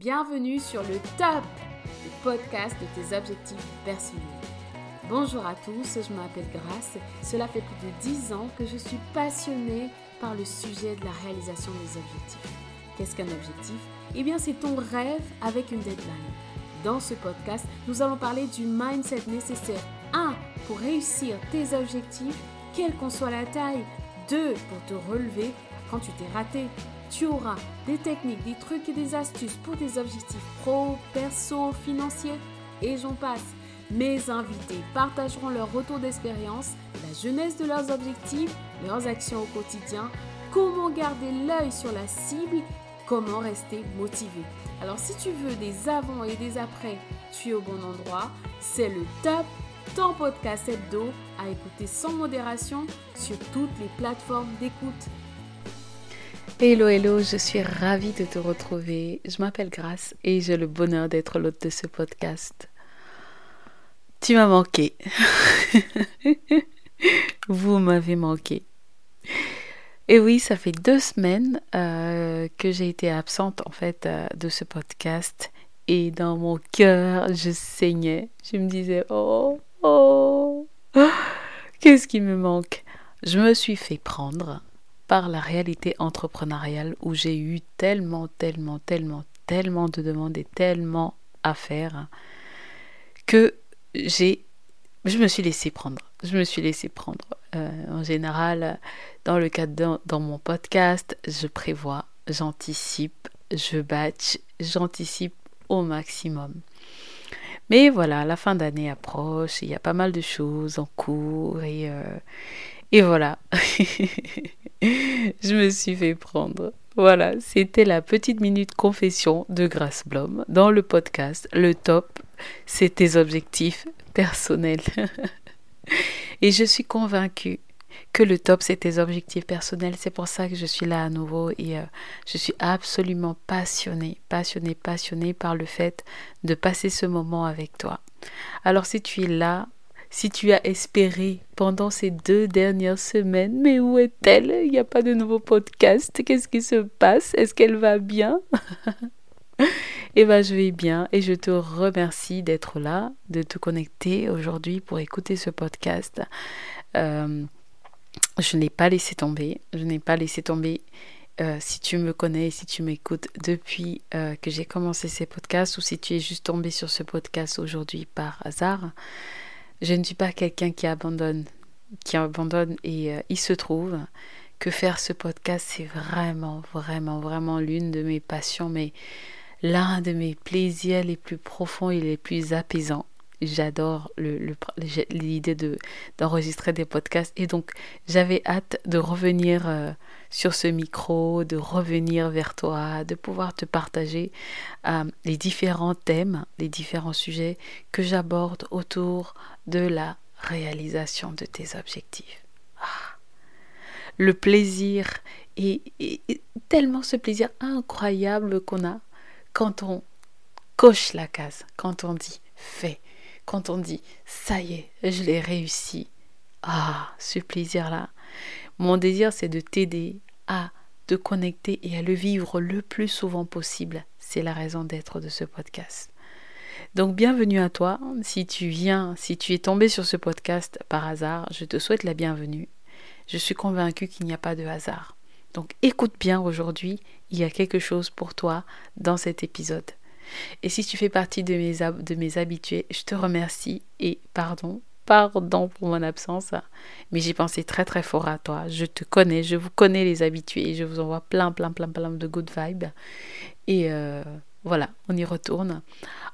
Bienvenue sur le top, le podcast de tes objectifs personnels. Bonjour à tous, je m'appelle Grace. Cela fait plus de 10 ans que je suis passionnée par le sujet de la réalisation des objectifs. Qu'est-ce qu'un objectif? Eh bien, c'est ton rêve avec une deadline. Dans ce podcast, nous allons parler du mindset nécessaire 1 pour réussir tes objectifs, quelle qu'en soit la taille, 2 pour te relever quand tu t'es raté. Tu auras des techniques, des trucs et des astuces pour tes objectifs pro, perso, financiers et j'en passe. Mes invités partageront leur retour d'expérience, la jeunesse de leurs objectifs, leurs actions au quotidien, comment garder l'œil sur la cible, comment rester motivé. Alors si tu veux des avant et des après, tu es au bon endroit. C'est le top, ton podcast hebdo à écouter sans modération sur toutes les plateformes d'écoute. Hello, hello, je suis ravie de te retrouver. Je m'appelle Grace et j'ai le bonheur d'être l'hôte de ce podcast. Tu m'as manqué. Vous m'avez manqué. Et oui, ça fait deux semaines euh, que j'ai été absente en fait euh, de ce podcast et dans mon cœur, je saignais. Je me disais, oh, oh, qu'est-ce qui me manque? Je me suis fait prendre par la réalité entrepreneuriale où j'ai eu tellement, tellement, tellement, tellement de demandes et tellement à faire que j'ai, je me suis laissé prendre. Je me suis laissé prendre. Euh, en général, dans le cadre dans mon podcast, je prévois, j'anticipe, je batch, j'anticipe au maximum. Mais voilà, la fin d'année approche, il y a pas mal de choses en cours et, euh, et voilà. je me suis fait prendre. Voilà, c'était la petite minute confession de Grace Blom dans le podcast Le Top, c'est tes objectifs personnels. Et je suis convaincue que le top, c'est tes objectifs personnels. C'est pour ça que je suis là à nouveau et euh, je suis absolument passionnée, passionnée, passionnée par le fait de passer ce moment avec toi. Alors si tu es là si tu as espéré pendant ces deux dernières semaines, mais où est-elle? Il n'y a pas de nouveau podcast. Qu'est-ce qui se passe? Est-ce qu'elle va bien? Eh bien, je vais bien et je te remercie d'être là, de te connecter aujourd'hui pour écouter ce podcast. Euh, je n'ai pas laissé tomber. Je n'ai pas laissé tomber. Euh, si tu me connais, si tu m'écoutes depuis euh, que j'ai commencé ces podcasts ou si tu es juste tombé sur ce podcast aujourd'hui par hasard, je ne suis pas quelqu'un qui abandonne, qui abandonne et euh, il se trouve que faire ce podcast, c'est vraiment, vraiment, vraiment l'une de mes passions, mais l'un de mes plaisirs les plus profonds et les plus apaisants. J'adore l'idée de d'enregistrer des podcasts et donc j'avais hâte de revenir euh, sur ce micro, de revenir vers toi, de pouvoir te partager euh, les différents thèmes, les différents sujets que j'aborde autour de la réalisation de tes objectifs. Ah. Le plaisir et, tellement ce plaisir incroyable qu'on a quand on coche la case, quand on dit fait, quand on dit ça y est, je l'ai réussi. Ah, ce plaisir-là. Mon désir, c'est de t'aider à te connecter et à le vivre le plus souvent possible. C'est la raison d'être de ce podcast. Donc bienvenue à toi. Si tu viens, si tu es tombé sur ce podcast par hasard, je te souhaite la bienvenue. Je suis convaincue qu'il n'y a pas de hasard. Donc écoute bien aujourd'hui, il y a quelque chose pour toi dans cet épisode. Et si tu fais partie de mes, de mes habitués, je te remercie et pardon, pardon pour mon absence, mais j'ai pensé très très fort à toi. Je te connais, je vous connais les habitués je vous envoie plein plein plein plein de good vibes. Et euh, voilà, on y retourne.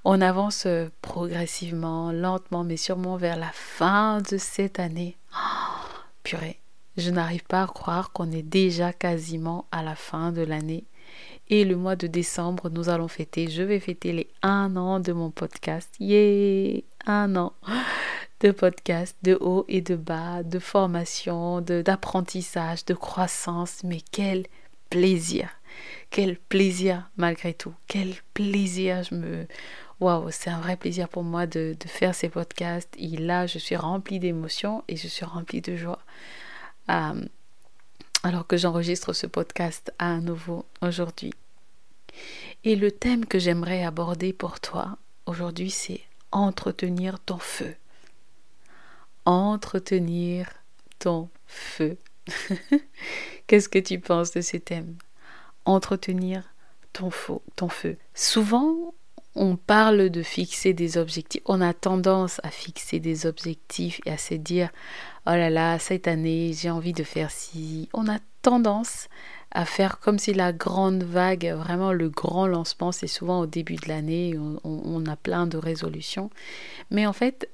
On avance euh, progressivement, lentement, mais sûrement vers la fin de cette année. Purée, je n'arrive pas à croire qu'on est déjà quasiment à la fin de l'année. Et le mois de décembre, nous allons fêter, je vais fêter les un an de mon podcast. Yeah, un an de podcast, de haut et de bas, de formation, d'apprentissage, de croissance. Mais quel plaisir! Quel plaisir malgré tout. Quel plaisir. Je me. Waouh, c'est un vrai plaisir pour moi de, faire ces podcasts. Et là, je suis remplie d'émotions et je suis remplie de joie. Euh, alors que j'enregistre ce podcast à nouveau aujourd'hui. Et le thème que j'aimerais aborder pour toi aujourd'hui, c'est entretenir ton feu. Entretenir ton feu. Qu'est-ce que tu penses de ces thèmes? Entretenir ton, ton feu. Souvent, on parle de fixer des objectifs. On a tendance à fixer des objectifs et à se dire oh là là, cette année, j'ai envie de faire ci. On a tendance à faire comme si la grande vague, vraiment le grand lancement, c'est souvent au début de l'année, on, on, a plein de résolutions. Mais en fait,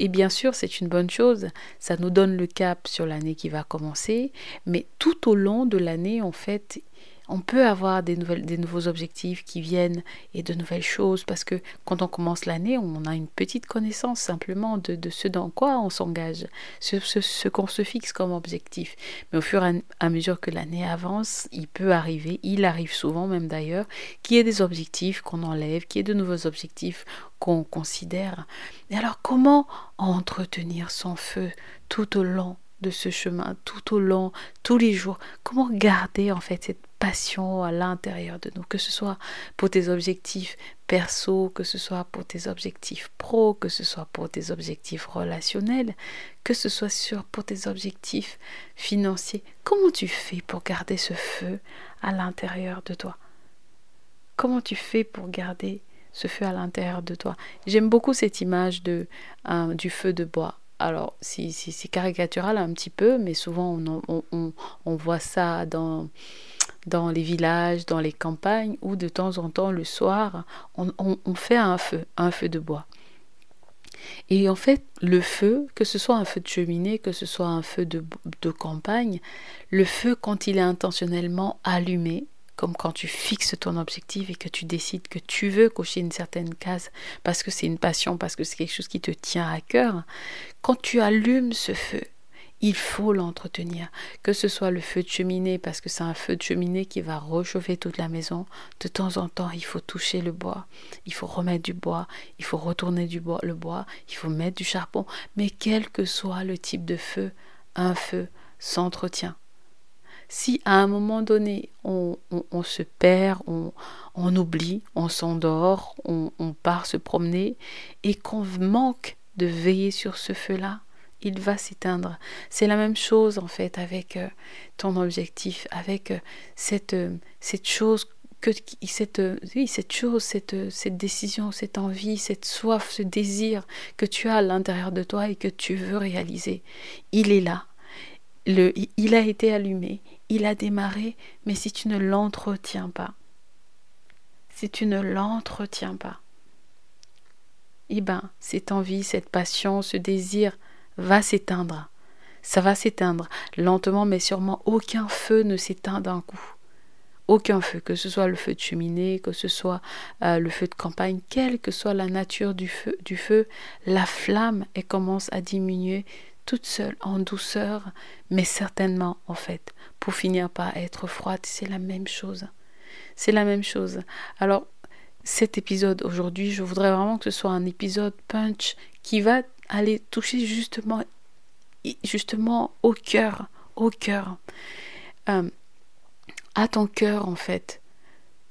et bien sûr, c'est une bonne chose, ça nous donne le cap sur l'année qui va commencer, mais tout au long de l'année, en fait, on peut avoir des, nouvelles, des nouveaux objectifs qui viennent et de nouvelles choses parce que quand on commence l'année, on a une petite connaissance simplement de, ce dans quoi on s'engage, ce, ce, qu'on se fixe comme objectif. Mais au fur et à mesure que l'année avance, il peut arriver, il arrive souvent même d'ailleurs, qu'il y ait des objectifs qu'on enlève, qu'il y ait de nouveaux objectifs qu'on considère. Et alors comment entretenir son feu tout au long de ce chemin, tout au long, tous les jours Comment garder en fait cette passion à l'intérieur de nous, que ce soit pour tes objectifs perso, que ce soit pour tes objectifs pro, que ce soit pour tes objectifs relationnels, que ce soit sur pour tes objectifs financiers. Comment tu fais pour garder ce feu à l'intérieur de toi? Comment tu fais pour garder ce feu à l'intérieur de toi? J'aime beaucoup cette image de, euh, du feu de bois. Alors, c'est caricatural un petit peu, mais souvent on, voit ça dans les villages, dans les campagnes, où de temps en temps, le soir, on, fait un feu, un feu de bois. Et en fait, le feu, que ce soit un feu de cheminée, que ce soit un feu de campagne, le feu, quand il est intentionnellement allumé, comme quand tu fixes ton objectif et que tu décides que tu veux cocher une certaine case parce que c'est une passion, parce que c'est quelque chose qui te tient à cœur, quand tu allumes ce feu, il faut l'entretenir. Que ce soit le feu de cheminée, parce que c'est un feu de cheminée qui va réchauffer toute la maison. De temps en temps, il faut toucher le bois. Il faut remettre du bois. Il faut retourner du le bois. Il faut mettre du charbon. Mais quel que soit le type de feu, un feu s'entretient. Si à un moment donné, on, se perd, on, on oublie, on s'endort, on part se promener, et qu'on manque de veiller sur ce feu-là, il va s'éteindre. C'est la même chose en fait avec euh, ton objectif, avec euh, cette, euh, cette chose que cette, oui, cette chose, cette, cette décision, cette envie, cette soif, ce désir que tu as à l'intérieur de toi et que tu veux réaliser. Il est là. Il a été allumé, il a démarré, mais si tu ne l'entretiens pas, si tu ne l'entretiens pas, eh ben, cette envie, cette passion, ce désir va s'éteindre. Ça va s'éteindre lentement, mais sûrement aucun feu ne s'éteint d'un coup. Aucun feu, que ce soit le feu de cheminée, que ce soit euh, le feu de campagne, quelle que soit la nature du feu, la flamme commence à diminuer toute seule, en douceur, mais certainement, en fait, pour finir par être froide, c'est la même chose. C'est la même chose. Alors, cet épisode aujourd'hui, je voudrais vraiment que ce soit un épisode punch qui va aller toucher justement, justement au cœur, au cœur, euh, à ton cœur en fait,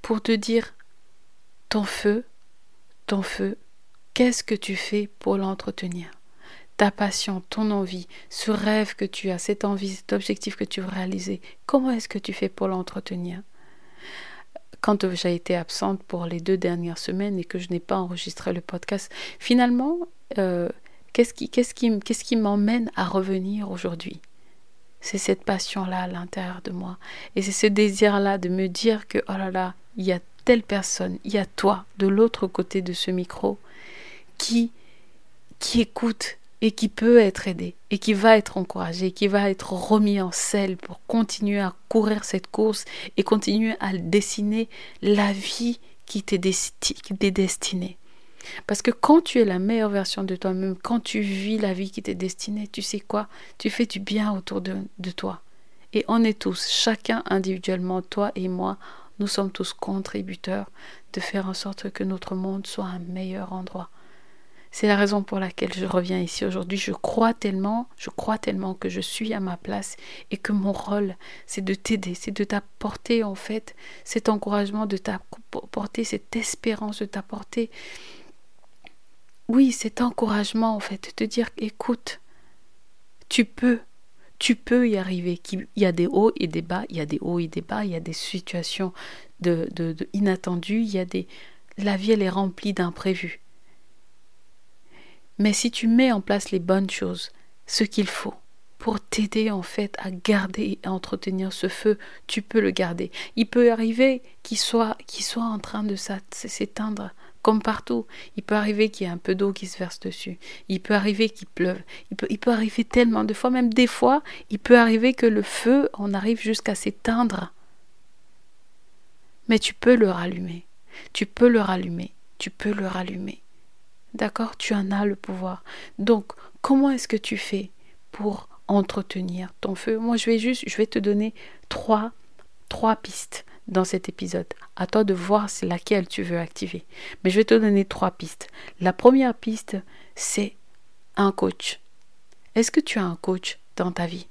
pour te dire ton feu, ton feu, qu'est-ce que tu fais pour l'entretenir? Ta passion, ton envie, ce rêve que tu as, cette envie, cet objectif que tu veux réaliser, comment est-ce que tu fais pour l'entretenir? Quand j'ai été absente pour les deux dernières semaines et que je n'ai pas enregistré le podcast, finalement, euh, Qu'est-ce qui, m'emmène à revenir aujourd'hui? C'est cette passion-là à l'intérieur de moi. Et c'est ce désir-là de me dire que, oh là là, il y a telle personne, il y a toi, de l'autre côté de ce micro, qui écoute et qui peut être aidé et qui va être encouragé, qui va être remis en selle pour continuer à courir cette course et continuer à dessiner la vie qui t'est destinée. Parce que quand tu es la meilleure version de toi-même, quand tu vis la vie qui t'est destinée, tu sais quoi? Tu fais du bien autour de, de toi. Et on est tous, chacun individuellement, toi et moi, nous sommes tous contributeurs de faire en sorte que notre monde soit un meilleur endroit. C'est la raison pour laquelle je reviens ici aujourd'hui. Je crois tellement, je crois tellement que je suis à ma place et que mon rôle, c'est de t'aider, c'est de t'apporter en fait cet encouragement, de t'apporter cette espérance, de t'apporter, oui, cet encouragement en fait, de te dire, écoute, tu peux, tu peux y arriver. Il y a des hauts et des bas, il y a des hauts et des bas, il y a des situations de, de, inattendues, il y a des, la vie elle est remplie d'imprévus. Mais si tu mets en place les bonnes choses, ce qu'il faut pour t'aider en fait à garder et à entretenir ce feu, tu peux le garder. Il peut arriver qu'il soit, soit en train de s'éteindre comme partout. Il peut arriver qu'il y ait un peu d'eau qui se verse dessus. Il peut arriver qu'il pleuve. Il peut, il peut arriver tellement de fois, même des fois, il peut arriver que le feu en arrive jusqu'à s'éteindre. Mais tu peux le rallumer. Tu peux le rallumer. Tu peux le rallumer. D'accord Tu en as le pouvoir. Donc, comment est-ce que tu fais pour entretenir ton feu? Moi, je vais juste, je vais te donner trois, trois pistes dans cet épisode. À toi de voir laquelle tu veux activer. Mais je vais te donner trois pistes. La première piste, c'est un coach. Est-ce que tu as un coach dans ta vie?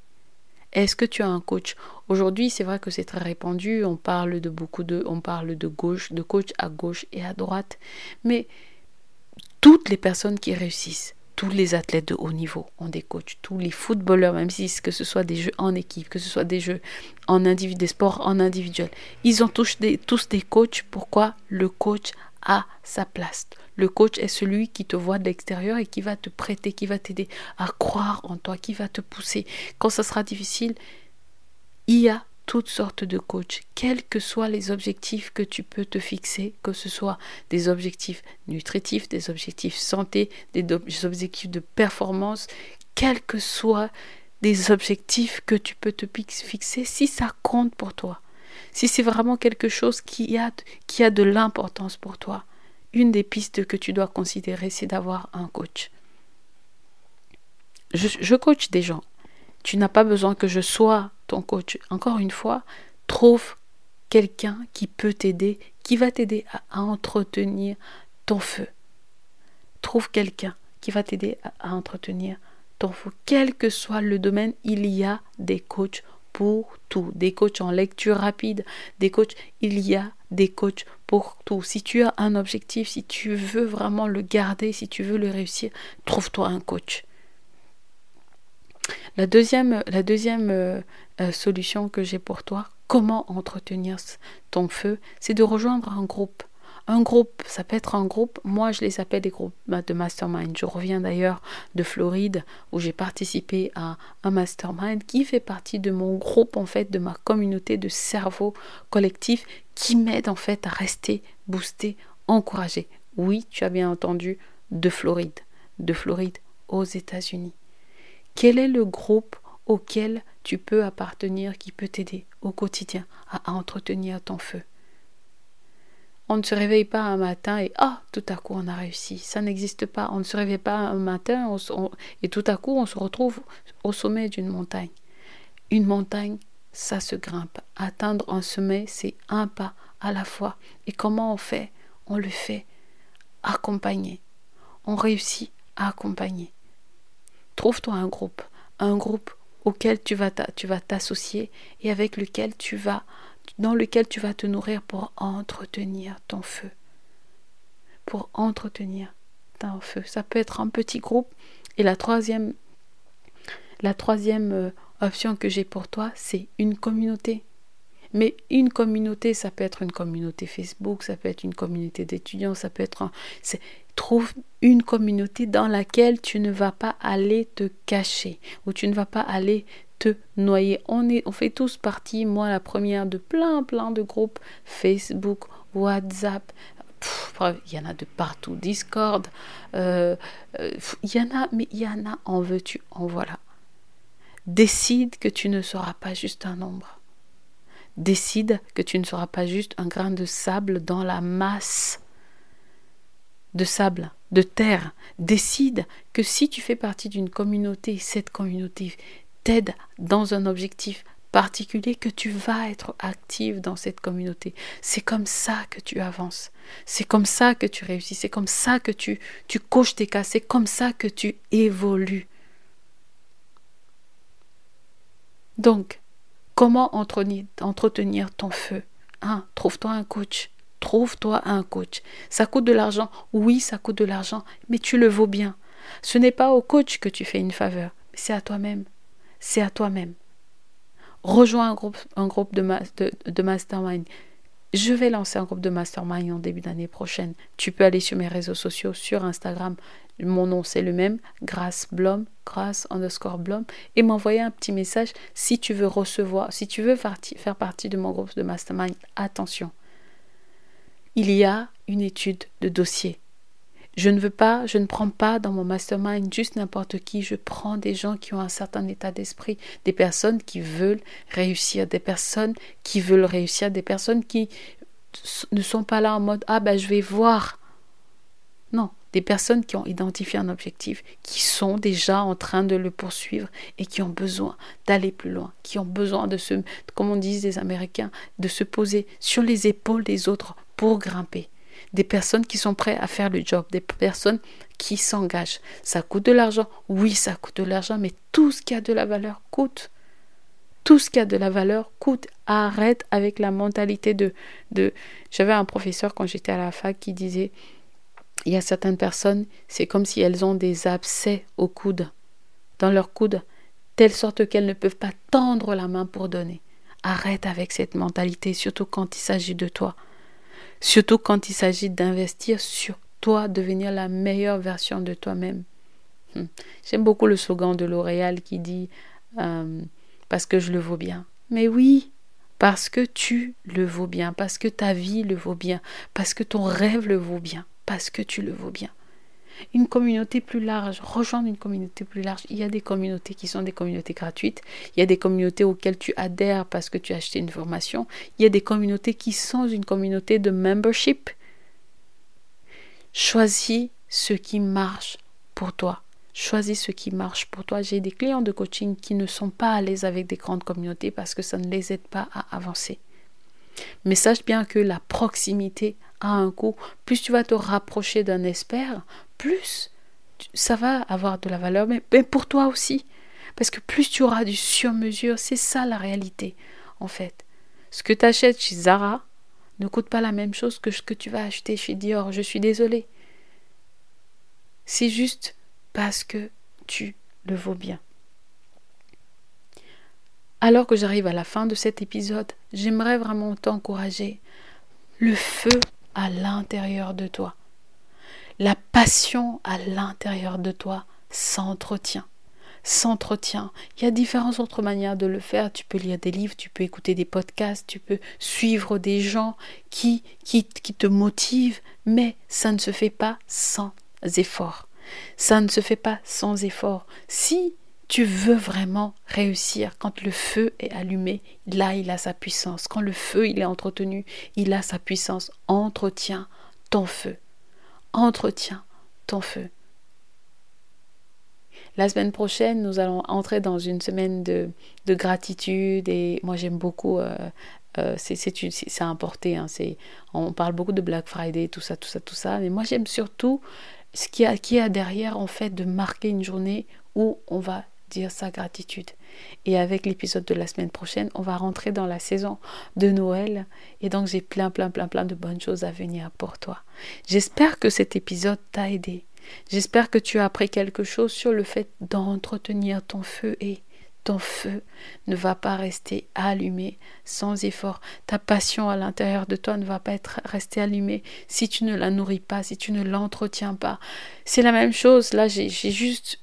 Est-ce que tu as un coach? Aujourd'hui, c'est vrai que c'est très répandu. On parle de beaucoup de, on parle de gauche, de coach à gauche et à droite. Mais toutes les personnes qui réussissent, tous les athlètes de haut niveau ont des coachs, tous les footballeurs, même si que ce soit des jeux en équipe, que ce soit des jeux en individu, des sports en individuel, ils ont tous des, tous des coachs. Pourquoi Le coach a sa place? Le coach est celui qui te voit de l'extérieur et qui va te prêter, qui va t'aider à croire en toi, qui va te pousser. Quand ça sera difficile, il y a toutes sortes de coachs, quels que soient les objectifs que tu peux te fixer, que ce soit des objectifs nutritifs, des objectifs santé, des, objectifs de performance, quels que soient des objectifs que tu peux te fixer, si ça compte pour toi, si c'est vraiment quelque chose qui a, a de l'importance pour toi, une des pistes que tu dois considérer, c'est d'avoir un coach. Je, je coach des gens. Tu n'as pas besoin que je sois ton coach. Encore une fois, trouve quelqu'un qui peut t'aider, qui va t'aider à, entretenir ton feu. Trouve quelqu'un qui va t'aider à, entretenir ton feu. Quel que soit le domaine, il y a des coachs pour tout. Des coachs en lecture rapide, des coachs, il y a des coachs pour tout. Si tu as un objectif, si tu veux vraiment le garder, si tu veux le réussir, trouve-toi un coach. La deuxième, la deuxième euh, solution que j'ai pour toi, comment entretenir ton feu, c'est de rejoindre un groupe. Un groupe, ça peut être un groupe, moi je les appelle des groupes de mastermind. Je reviens d'ailleurs de Floride où j'ai participé à un mastermind qui fait partie de mon groupe en fait, de ma communauté de cerveau collectif qui m'aide en fait à rester boosté, encouragé. Oui, tu as bien entendu, de Floride, de Floride aux États-Unis. Quel est le groupe auquel tu peux appartenir qui peut t'aider au quotidien à entretenir ton feu on ne se réveille pas un matin et ah, tout à coup on a réussi. Ça n'existe pas. On ne se réveille pas un matin et tout à coup on se retrouve au sommet d'une montagne. Une montagne, ça se grimpe. Atteindre un sommet, c'est un pas à la fois. Et comment on fait? On le fait accompagner. On réussit à accompagner. Trouve-toi un groupe, un groupe auquel tu vas t'associer et avec lequel tu vas dans lequel tu vas te nourrir pour entretenir ton feu. Pour entretenir ton feu. Ça peut être un petit groupe. Et la troisième, la troisième euh, option que j'ai pour toi, c'est une communauté. Mais une communauté, ça peut être une communauté Facebook, ça peut être une communauté d'étudiants, ça peut être un... Trouve une communauté dans laquelle tu ne vas pas aller te cacher, ou tu ne vas pas aller te noyer. On, est, on fait tous partie, moi la première, de plein plein de groupes Facebook, WhatsApp. Il y en a de partout, Discord. Euh, euh, il y en a, mais il y en a, en veux-tu, en voilà. Décide que tu ne seras pas juste un nombre. Décide que tu ne seras pas juste un grain de sable dans la masse de sable, de terre. Décide que si tu fais partie d'une communauté, cette communauté t'aide dans un objectif particulier que tu vas être active dans cette communauté. C'est comme ça que tu avances. C'est comme ça que tu réussis. C'est comme ça que tu, tu couches tes cas. C'est comme ça que tu évolues. Donc, comment entretenir ton feu? Hein, Trouve-toi un coach. Trouve-toi un coach. Ça coûte de l'argent. Oui, ça coûte de l'argent, mais tu le vaux bien. Ce n'est pas au coach que tu fais une faveur, c'est à toi-même. C'est à toi-même. Rejoins un groupe, un groupe de, de, mastermind. Je vais lancer un groupe de mastermind en début d'année prochaine. Tu peux aller sur mes réseaux sociaux, sur Instagram. Mon nom, c'est le même, Grâce Blom, Grâce underscore Blom, et m'envoyer un petit message si tu veux recevoir, si tu veux faire partie de mon groupe de mastermind. Attention, il y a une étude de dossier. Je ne veux pas, je ne prends pas dans mon mastermind juste n'importe qui, je prends des gens qui ont un certain état d'esprit, des personnes qui veulent réussir, des personnes qui veulent réussir, des personnes qui ne sont pas là en mode ah ben je vais voir. Non, des personnes qui ont identifié un objectif, qui sont déjà en train de le poursuivre et qui ont besoin d'aller plus loin, qui ont besoin de se, comme on dit les Américains, de se poser sur les épaules des autres pour grimper des personnes qui sont prêtes à faire le job, des personnes qui s'engagent. Ça coûte de l'argent, oui, ça coûte de l'argent, mais tout ce qui a de la valeur coûte. Tout ce qui a de la valeur coûte. Arrête avec la mentalité de... de... J'avais un professeur quand j'étais à la fac qui disait, il y a certaines personnes, c'est comme si elles ont des abcès au coude, dans leur coude, telle sorte qu'elles ne peuvent pas tendre la main pour donner. Arrête avec cette mentalité, surtout quand il s'agit de toi. Surtout quand il s'agit d'investir sur toi, devenir la meilleure version de toi-même. Hmm. J'aime beaucoup le slogan de L'Oréal qui dit euh, Parce que je le vaux bien. Mais oui, parce que tu le vaux bien, parce que ta vie le vaut bien, parce que ton rêve le vaut bien, parce que tu le vaux bien une communauté plus large, rejoindre une communauté plus large. Il y a des communautés qui sont des communautés gratuites, il y a des communautés auxquelles tu adhères parce que tu as acheté une formation, il y a des communautés qui sont une communauté de membership. Choisis ce qui marche pour toi. Choisis ce qui marche pour toi. J'ai des clients de coaching qui ne sont pas à l'aise avec des grandes communautés parce que ça ne les aide pas à avancer. Mais sache bien que la proximité a un coût. Plus tu vas te rapprocher d'un expert, plus ça va avoir de la valeur, mais, pour toi aussi. Parce que plus tu auras du sur-mesure, c'est ça la réalité, en fait. Ce que tu achètes chez Zara ne coûte pas la même chose que ce que tu vas acheter chez Dior. Je suis désolée. C'est juste parce que tu le vaux bien. Alors que j'arrive à la fin de cet épisode, j'aimerais vraiment t'encourager. Le feu à l'intérieur de toi. La passion à l'intérieur de toi s'entretient. S'entretient. Il y a différentes autres manières de le faire. Tu peux lire des livres, tu peux écouter des podcasts, tu peux suivre des gens qui, qui, te motivent, mais ça ne se fait pas sans effort. Ça ne se fait pas sans effort. Si tu veux vraiment réussir, quand le feu est allumé, là il a sa puissance. Quand le feu il est entretenu, il a sa puissance. Entretiens ton feu entretiens ton feu. La semaine prochaine, nous allons entrer dans une semaine de, gratitude et moi j'aime beaucoup, euh, euh, c'est importé, hein, on parle beaucoup de Black Friday, tout ça, tout ça, tout ça, mais moi j'aime surtout ce qui a, qui a derrière en fait de marquer une journée où on va dire sa gratitude. Et avec l'épisode de la semaine prochaine, on va rentrer dans la saison de Noël. Et donc j'ai plein, plein, plein, plein de bonnes choses à venir pour toi. J'espère que cet épisode t'a aidé. J'espère que tu as appris quelque chose sur le fait d'entretenir ton feu et ton feu ne va pas rester allumé sans effort. Ta passion à l'intérieur de toi ne va pas être restée allumée si tu ne la nourris pas, si tu ne l'entretiens pas. C'est la même chose. Là, j'ai juste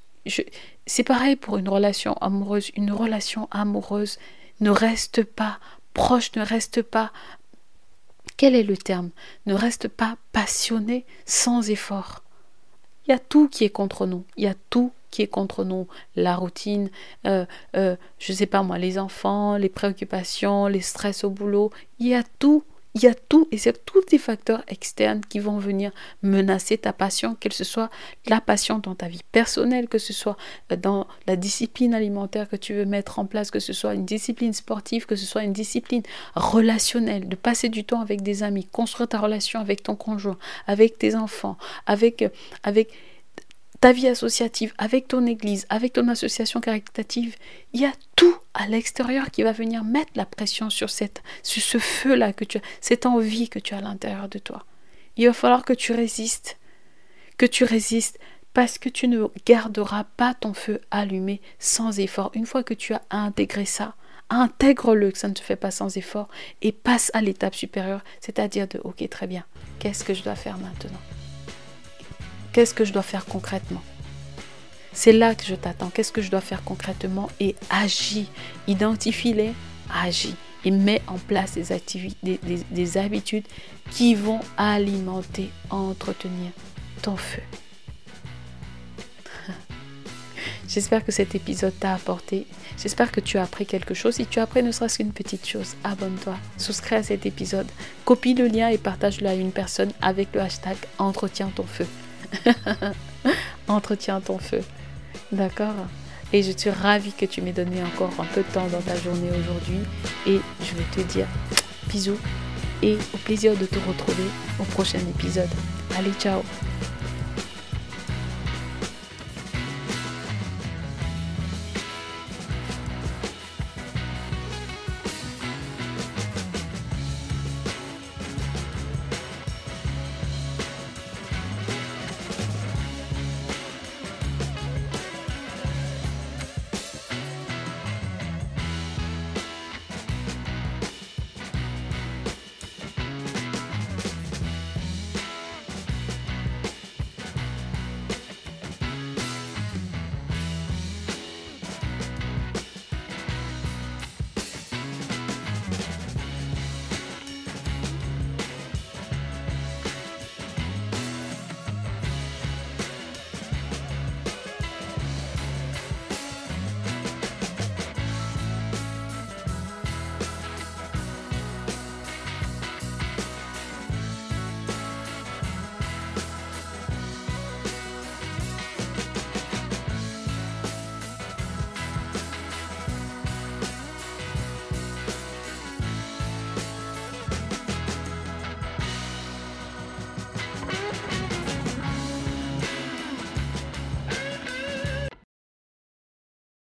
c'est pareil pour une relation amoureuse. Une relation amoureuse ne reste pas proche, ne reste pas... Quel est le terme? Ne reste pas passionné sans effort. Il y a tout qui est contre nous. Il y a tout qui est contre nous. La routine, euh, euh, je ne sais pas moi, les enfants, les préoccupations, les stress au boulot. Il y a tout. Il y a tout, et c'est tous des facteurs externes qui vont venir menacer ta passion, que ce soit la passion dans ta vie personnelle, que ce soit euh, dans la discipline alimentaire que tu veux mettre en place, que ce soit une discipline sportive, que ce soit une discipline relationnelle, de passer du temps avec des amis, construire ta relation avec ton conjoint, avec tes enfants, avec, euh, avec ta vie associative, avec ton église, avec ton association caritative, il y a tout à l'extérieur qui va venir mettre la pression sur, cette, sur ce feu-là que tu as, cette envie que tu as à l'intérieur de toi. Il va falloir que tu résistes, que tu résistes parce que tu ne garderas pas ton feu allumé sans effort. Une fois que tu as intégré ça, intègre-le que ça ne te fait pas sans effort et passe à l'étape supérieure, c'est-à-dire de OK, très bien, qu'est-ce que je dois faire maintenant? Qu'est-ce que je dois faire concrètement? C'est là que je t'attends. Qu'est-ce que je dois faire concrètement? Et agis. Identifie-les, agis. Et mets en place des, habitudes qui vont alimenter, entretenir ton feu. J'espère que cet épisode t'a apporté. J'espère que tu as appris quelque chose. Si tu as appris ne serait-ce qu'une petite chose, abonne-toi, souscris à cet épisode, copie le lien et partage-le à une personne avec le hashtag Entretiens ton feu. Entretiens ton feu. D'accord Et je suis ravie que tu m'aies donné encore un peu de temps dans ta journée aujourd'hui. Et je vais te dire bisous et au plaisir de te retrouver au prochain épisode. Allez, ciao